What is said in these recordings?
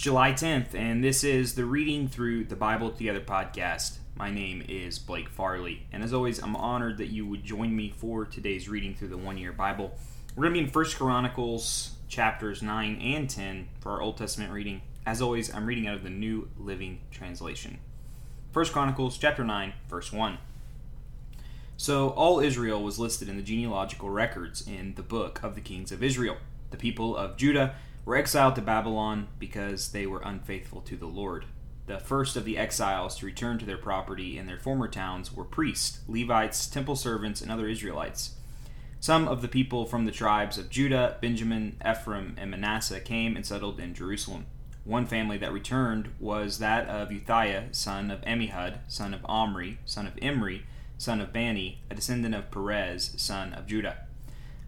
July 10th, and this is the Reading Through the Bible Together podcast. My name is Blake Farley, and as always, I'm honored that you would join me for today's reading through the one year Bible. We're going to be in First Chronicles chapters 9 and 10 for our Old Testament reading. As always, I'm reading out of the New Living Translation. First Chronicles chapter 9, verse 1. So all Israel was listed in the genealogical records in the book of the kings of Israel. The people of Judah were exiled to Babylon because they were unfaithful to the Lord. The first of the exiles to return to their property in their former towns were priests, Levites, temple servants, and other Israelites. Some of the people from the tribes of Judah, Benjamin, Ephraim, and Manasseh came and settled in Jerusalem. One family that returned was that of Uthiah, son of Ammihud, son of Omri, son of Imri, son of Bani, a descendant of Perez, son of Judah.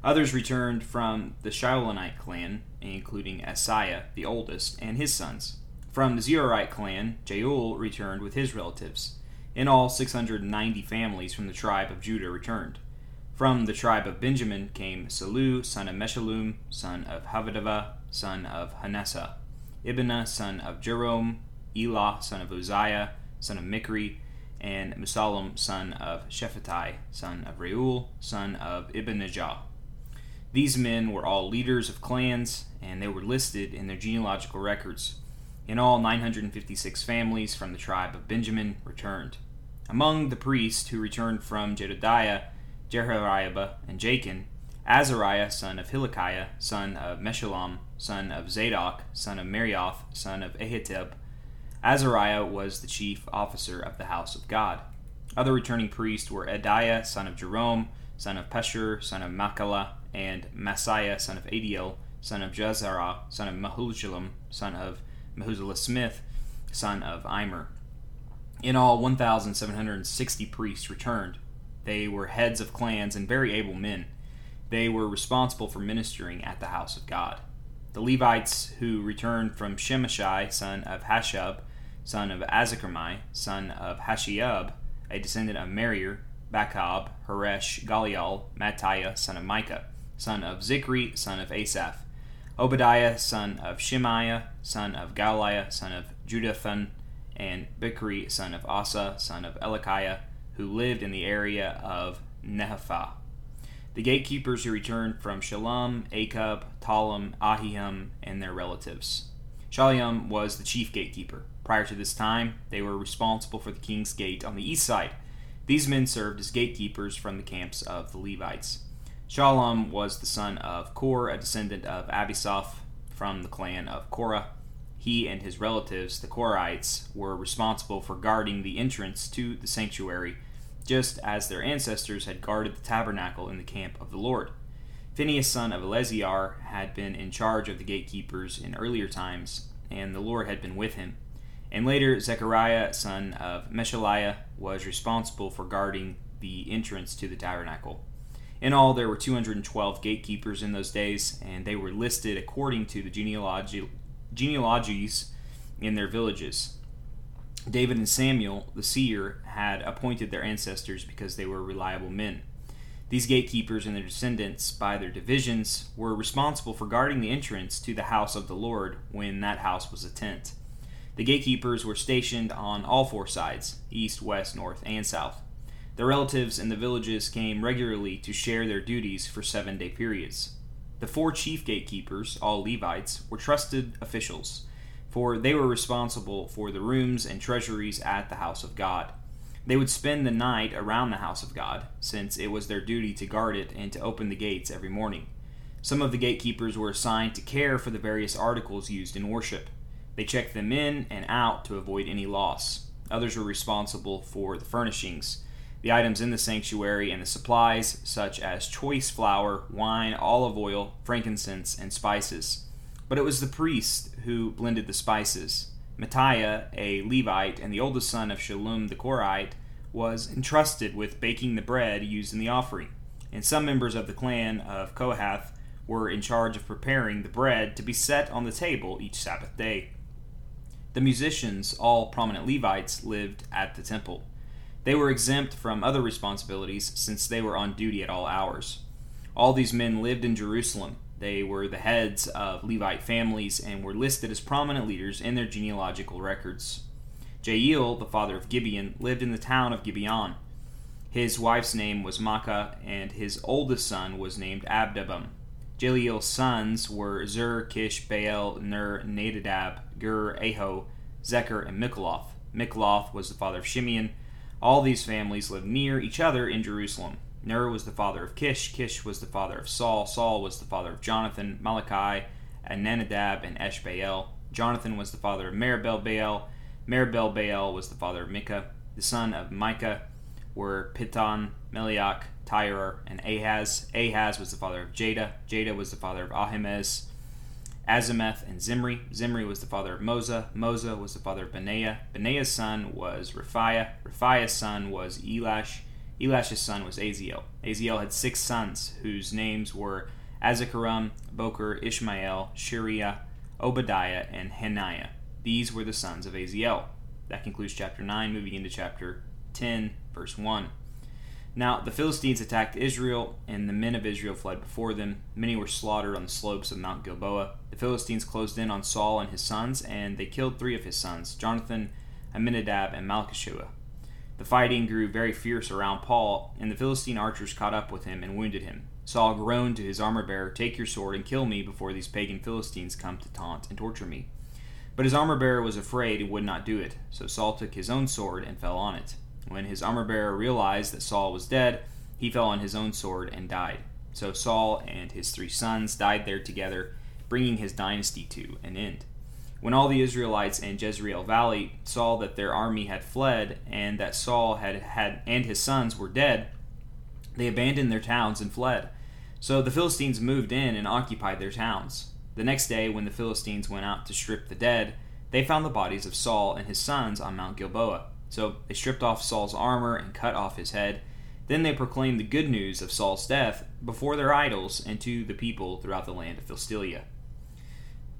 Others returned from the Shilonite clan, including Asaiah, the oldest, and his sons. From the Zerahite clan, Jeuel returned with his relatives. In all, 690 families from the tribe of Judah returned. From the tribe of Benjamin came Sallu, son of Meshullam, son of Hodaviah, son of Hanessa, Ibnah, son of Jeroham, Elah, son of Uzziah, son of Micri, and Meshullam, son of Shephatiah, son of Reuel, son of Ibnijah. These men were all leaders of clans, and they were listed in their genealogical records. In all, 956 families from the tribe of Benjamin returned. Among the priests who returned from Jedidiah, Jehoiarib, and Jakin, Azariah, son of Hilkiah, son of Meshullam, son of Zadok, son of Meraioth, son of Ahitub. Azariah was the chief officer of the house of God. Other returning priests were Adaiah, son of Jeroham, son of Pashhur, son of Malchiah, and Maaseiah, son of Adiel, son of Jahzerah, son of Meshullam, son of Meshillemith, son of Immer. In all, 1,760 priests returned. They were heads of clans and very able men. They were responsible for ministering at the house of God. The Levites who returned from Shemashai, son of Hasshub, son of Azikramai, son of Hashiub, a descendant of Merari, Bakab, Heresh, Galal, Mattaiah, son of Micah son of Zicri, son of Asaph, Obadiah, son of Shemaiah, son of Galiah, son of Jeduthun, and Bichri, son of Asa, son of Elikiah, who lived in the area of Netophah. The gatekeepers who returned from Shallum, Akkub, Talam, Ahiman, and their relatives. Shallum was the chief gatekeeper. Prior to this time, they were responsible for the king's gate on the east side. These men served as gatekeepers from the camps of the Levites. Shallum was the son of Kore, a descendant of Abiasaph from the clan of Korah. He and his relatives, the Korahites, were responsible for guarding the entrance to the sanctuary, just as their ancestors had guarded the tabernacle in the camp of the Lord. Phinehas, son of Eleazar, had been in charge of the gatekeepers in earlier times, and the Lord had been with him. And later, Zechariah, son of Meshelemiah, was responsible for guarding the entrance to the tabernacle. In all, there were 212 gatekeepers in those days, and they were listed according to the genealogy, genealogies in their villages. David and Samuel, the seer, had appointed their ancestors because they were reliable men. These gatekeepers and their descendants, by their divisions, were responsible for guarding the entrance to the house of the Lord when that house was a tent. The gatekeepers were stationed on all four sides east, west, north, and south. The relatives in the villages came regularly to share their duties for seven day periods. The four chief gatekeepers, all Levites, were trusted officials, for they were responsible for the rooms and treasuries at the house of God. They would spend the night around the house of God, since it was their duty to guard it and to open the gates every morning. Some of the gatekeepers were assigned to care for the various articles used in worship. They checked them in and out to avoid any loss. Others were responsible for the furnishings the items in the sanctuary and the supplies, such as choice flour, wine, olive oil, frankincense, and spices. But it was the priest who blended the spices. Mattaiah, a Levite and the oldest son of Shallum the Korahite, was entrusted with baking the bread used in the offering, and some members of the clan of Kohath were in charge of preparing the bread to be set on the table each Sabbath day. The musicians, all prominent Levites, lived at the temple. They were exempt from other responsibilities since they were on duty at all hours. All these men lived in Jerusalem. They were the heads of Levite families and were listed as prominent leaders in their genealogical records. Jeiel, the father of Gibeon, lived in the town of Gibeon. His wife's name was Maacah, and his oldest son was named Abdabam. Jeiel's sons were Zur, Kish, Baal, Ner, Nadadab, Gur, Aho, Zechar, and Mikloth. Mikloth was the father of Shimeam. All these families lived near each other in Jerusalem. Ner was the father of Kish, Kish was the father of Saul, Saul was the father of Jonathan, Malachi, and Nenadab, and Eshbaal. Jonathan was the father of Merib-baal. Meribel Baal was the father of Micah. The son of Micah were Pithon, Melioch, Tyrer, and Ahaz. Ahaz was the father of Jadah. Jadah was the father of Ahimaaz, Azmaveth, and Zimri. Zimri was the father of Moza. Moza was the father of Benaiah. Benaiah's son was Rephaiah. Rephaiah's son was Elash. Elash's son was Aziel. Aziel had six sons, whose names were Azrikam, Boker, Ishmael, Sheariah, Obadiah, and Hananiah. These were the sons of Aziel. That concludes chapter 9, moving into chapter 10, verse 1. Now the Philistines attacked Israel, and the men of Israel fled before them. Many were slaughtered on the slopes of Mount Gilboa. The Philistines closed in on Saul and his sons, and they killed three of his sons Jonathan, Aminadab, and Malkishua. The fighting grew very fierce around Saul, and the Philistine archers caught up with him and wounded him. Saul groaned to his armor bearer, Take your sword and kill me before these pagan Philistines come to taunt and torture me. But his armor bearer was afraid and would not do it, so Saul took his own sword and fell on it. When his armor bearer realized that Saul was dead, he fell on his own sword and died. So Saul and his three sons died there together, bringing his dynasty to an end. When all the Israelites in Jezreel Valley saw that their army had fled and that Saul had had and his sons were dead, they abandoned their towns and fled. So the Philistines moved in and occupied their towns. The next day, when the Philistines went out to strip the dead, they found the bodies of Saul and his sons on Mount Gilboa. So they stripped off Saul's armor and cut off his head. Then they proclaimed the good news of Saul's death before their idols and to the people throughout the land of Philistia.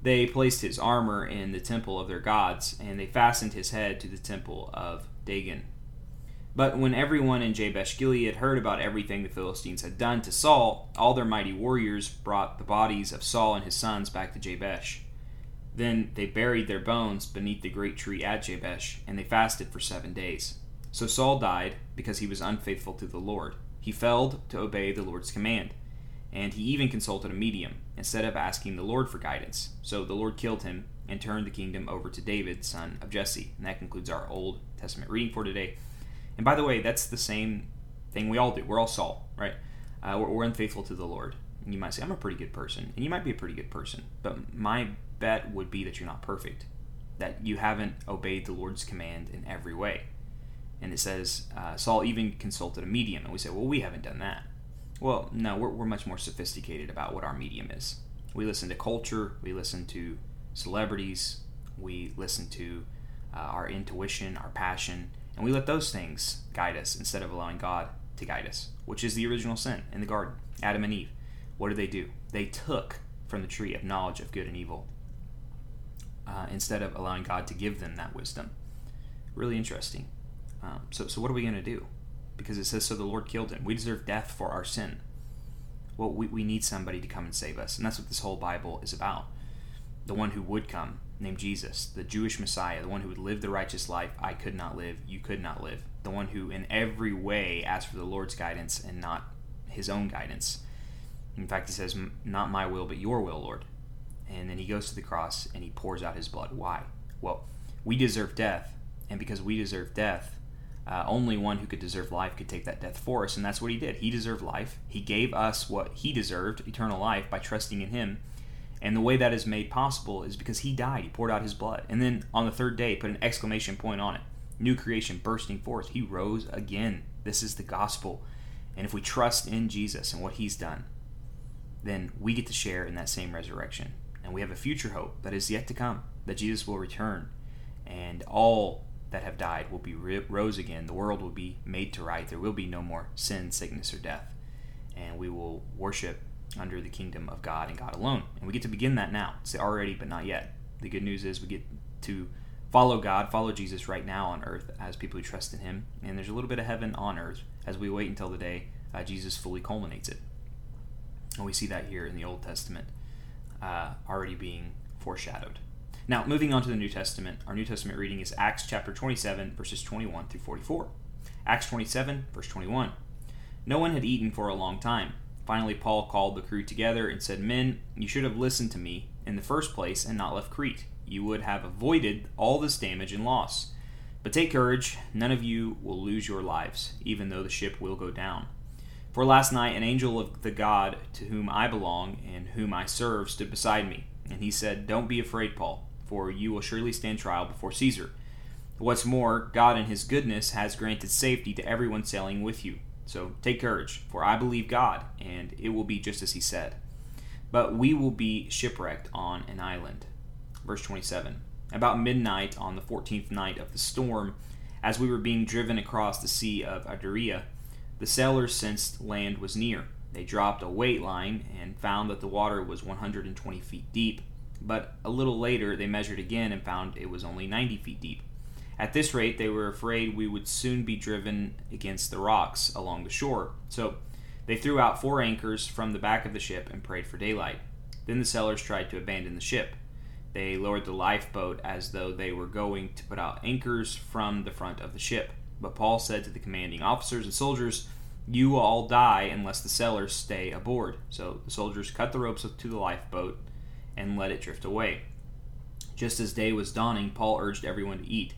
They placed his armor in the temple of their gods, and they fastened his head to the temple of Dagon. But when everyone in Jabesh Gilead heard about everything the Philistines had done to Saul, all their mighty warriors brought the bodies of Saul and his sons back to Jabesh. Then they buried their bones beneath the great tree at Jabesh, and they fasted for seven days. So Saul died because he was unfaithful to the Lord. He failed to obey the Lord's command, and he even consulted a medium instead of asking the Lord for guidance. So the Lord killed him and turned the kingdom over to David, son of Jesse. And that concludes our Old Testament reading for today. And by the way, that's the same thing we all do. We're all Saul, right? Uh, we're, we're unfaithful to the Lord. And you might say, I'm a pretty good person. And you might be a pretty good person. But my bet would be that you're not perfect, that you haven't obeyed the Lord's command in every way. And it says uh, Saul even consulted a medium, and we say, well, we haven't done that. Well, no, we're, we're much more sophisticated about what our medium is. We listen to culture, we listen to celebrities, we listen to uh, our intuition, our passion, and we let those things guide us instead of allowing God to guide us, which is the original sin in the garden. Adam and Eve. What did they do? They took from the tree of knowledge of good and evil uh, instead of allowing God to give them that wisdom. Really interesting. Um, so, so what are we going to do? Because it says, so the Lord killed him. We deserve death for our sin. Well, we, we need somebody to come and save us. And that's what this whole Bible is about. The one who would come, named Jesus, the Jewish Messiah, the one who would live the righteous life I could not live, you could not live. The one who, in every way, asked for the Lord's guidance and not his own guidance. In fact, he says, Not my will, but your will, Lord and then he goes to the cross and he pours out his blood. Why? Well, we deserve death, and because we deserve death, uh, only one who could deserve life could take that death for us, and that's what he did. He deserved life. He gave us what he deserved, eternal life, by trusting in him. And the way that is made possible is because he died. He poured out his blood. And then on the third day, put an exclamation point on it. New creation bursting forth. He rose again. This is the gospel. And if we trust in Jesus and what he's done, then we get to share in that same resurrection and we have a future hope that is yet to come that Jesus will return. And all that have died will be rose again. The world will be made to right there will be no more sin sickness or death. And we will worship under the kingdom of God and God alone. And we get to begin that now. It's already but not yet. The good news is we get to follow God follow Jesus right now on earth as people who trust in him. And there's a little bit of heaven on earth as we wait until the day uh, Jesus fully culminates it. And we see that here in the Old Testament uh, already being foreshadowed. Now, moving on to the New Testament, our New Testament reading is Acts chapter 27, verses 21 through 44. Acts 27, verse 21. No one had eaten for a long time. Finally, Paul called the crew together and said, Men, you should have listened to me in the first place and not left Crete. You would have avoided all this damage and loss. But take courage, none of you will lose your lives, even though the ship will go down. For last night an angel of the God to whom I belong and whom I serve stood beside me, and he said, Don't be afraid, Paul, for you will surely stand trial before Caesar. What's more, God in his goodness has granted safety to everyone sailing with you. So take courage, for I believe God, and it will be just as he said. But we will be shipwrecked on an island. Verse 27. About midnight on the fourteenth night of the storm, as we were being driven across the Sea of Adria, the sailors sensed land was near. They dropped a weight line and found that the water was 120 feet deep, but a little later they measured again and found it was only 90 feet deep. At this rate, they were afraid we would soon be driven against the rocks along the shore. So they threw out four anchors from the back of the ship and prayed for daylight. Then the sailors tried to abandon the ship. They lowered the lifeboat as though they were going to put out anchors from the front of the ship. But Paul said to the commanding officers and soldiers, You will all die unless the sailors stay aboard. So the soldiers cut the ropes to the lifeboat and let it drift away. Just as day was dawning, Paul urged everyone to eat.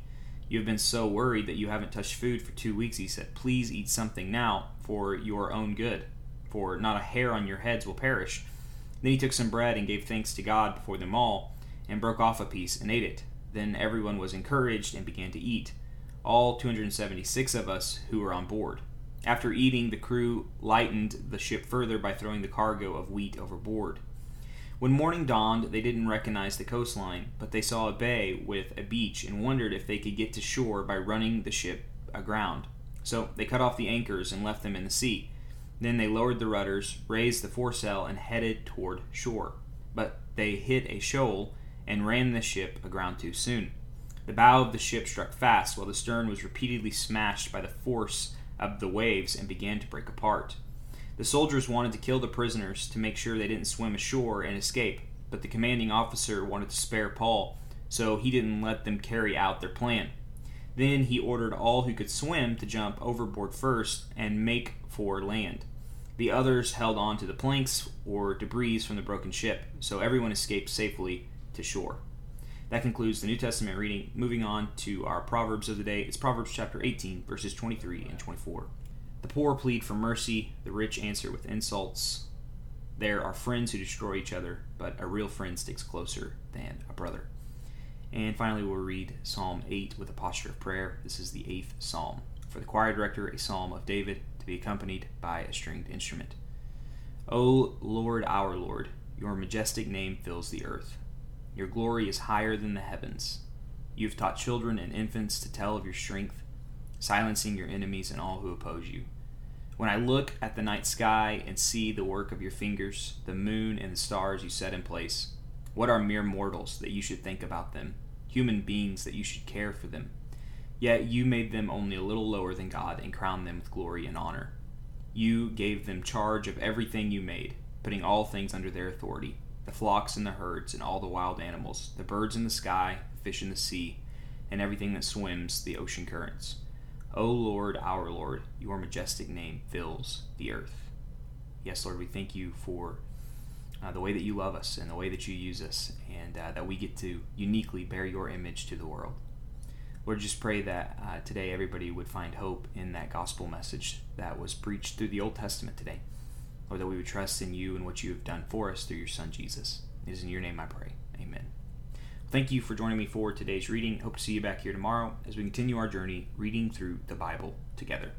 You have been so worried that you haven't touched food for two weeks, he said. Please eat something now for your own good, for not a hair on your heads will perish. Then he took some bread and gave thanks to God before them all and broke off a piece and ate it. Then everyone was encouraged and began to eat, all 276 of us who were on board. After eating, the crew lightened the ship further by throwing the cargo of wheat overboard. When morning dawned, they didn't recognize the coastline, but they saw a bay with a beach and wondered if they could get to shore by running the ship aground. So they cut off the anchors and left them in the sea. Then they lowered the rudders, raised the foresail, and headed toward shore. But they hit a shoal and ran the ship aground too soon. The bow of the ship struck fast, while the stern was repeatedly smashed by the force of the waves and began to break apart. The soldiers wanted to kill the prisoners to make sure they didn't swim ashore and escape, but the commanding officer wanted to spare Paul, so he didn't let them carry out their plan. Then he ordered all who could swim to jump overboard first and make for land. The others held on to the planks or debris from the broken ship, so everyone escaped safely to shore. That concludes the New Testament reading. Moving on to our Proverbs of the day. It's Proverbs chapter 18, verses 23 and 24. The poor plead for mercy, the rich answer with insults. There are friends who destroy each other, but a real friend sticks closer than a brother. And finally, we'll read Psalm 8 with a posture of prayer. This is the eighth psalm. For the choir director, a psalm of David to be accompanied by a stringed instrument. O Lord, our Lord, your majestic name fills the earth. Your glory is higher than the heavens. You have taught children and infants to tell of your strength, silencing your enemies and all who oppose you. When I look at the night sky and see the work of your fingers, the moon and the stars you set in place, what are mere mortals that you should think about them, human beings that you should care for them? Yet you made them only a little lower than God and crowned them with glory and honor. You gave them charge of everything you made, putting all things under their authority the flocks and the herds and all the wild animals, the birds in the sky, the fish in the sea, and everything that swims the ocean currents. O Lord, our Lord, your majestic name fills the earth. Yes, Lord, we thank you for uh, the way that you love us and the way that you use us, and uh, that we get to uniquely bear your image to the world. Lord, just pray that uh, today everybody would find hope in that gospel message that was preached through the Old Testament today. That we would trust in you and what you have done for us through your Son Jesus. It is in your name I pray. Amen. Thank you for joining me for today's reading. Hope to see you back here tomorrow as we continue our journey reading through the Bible together.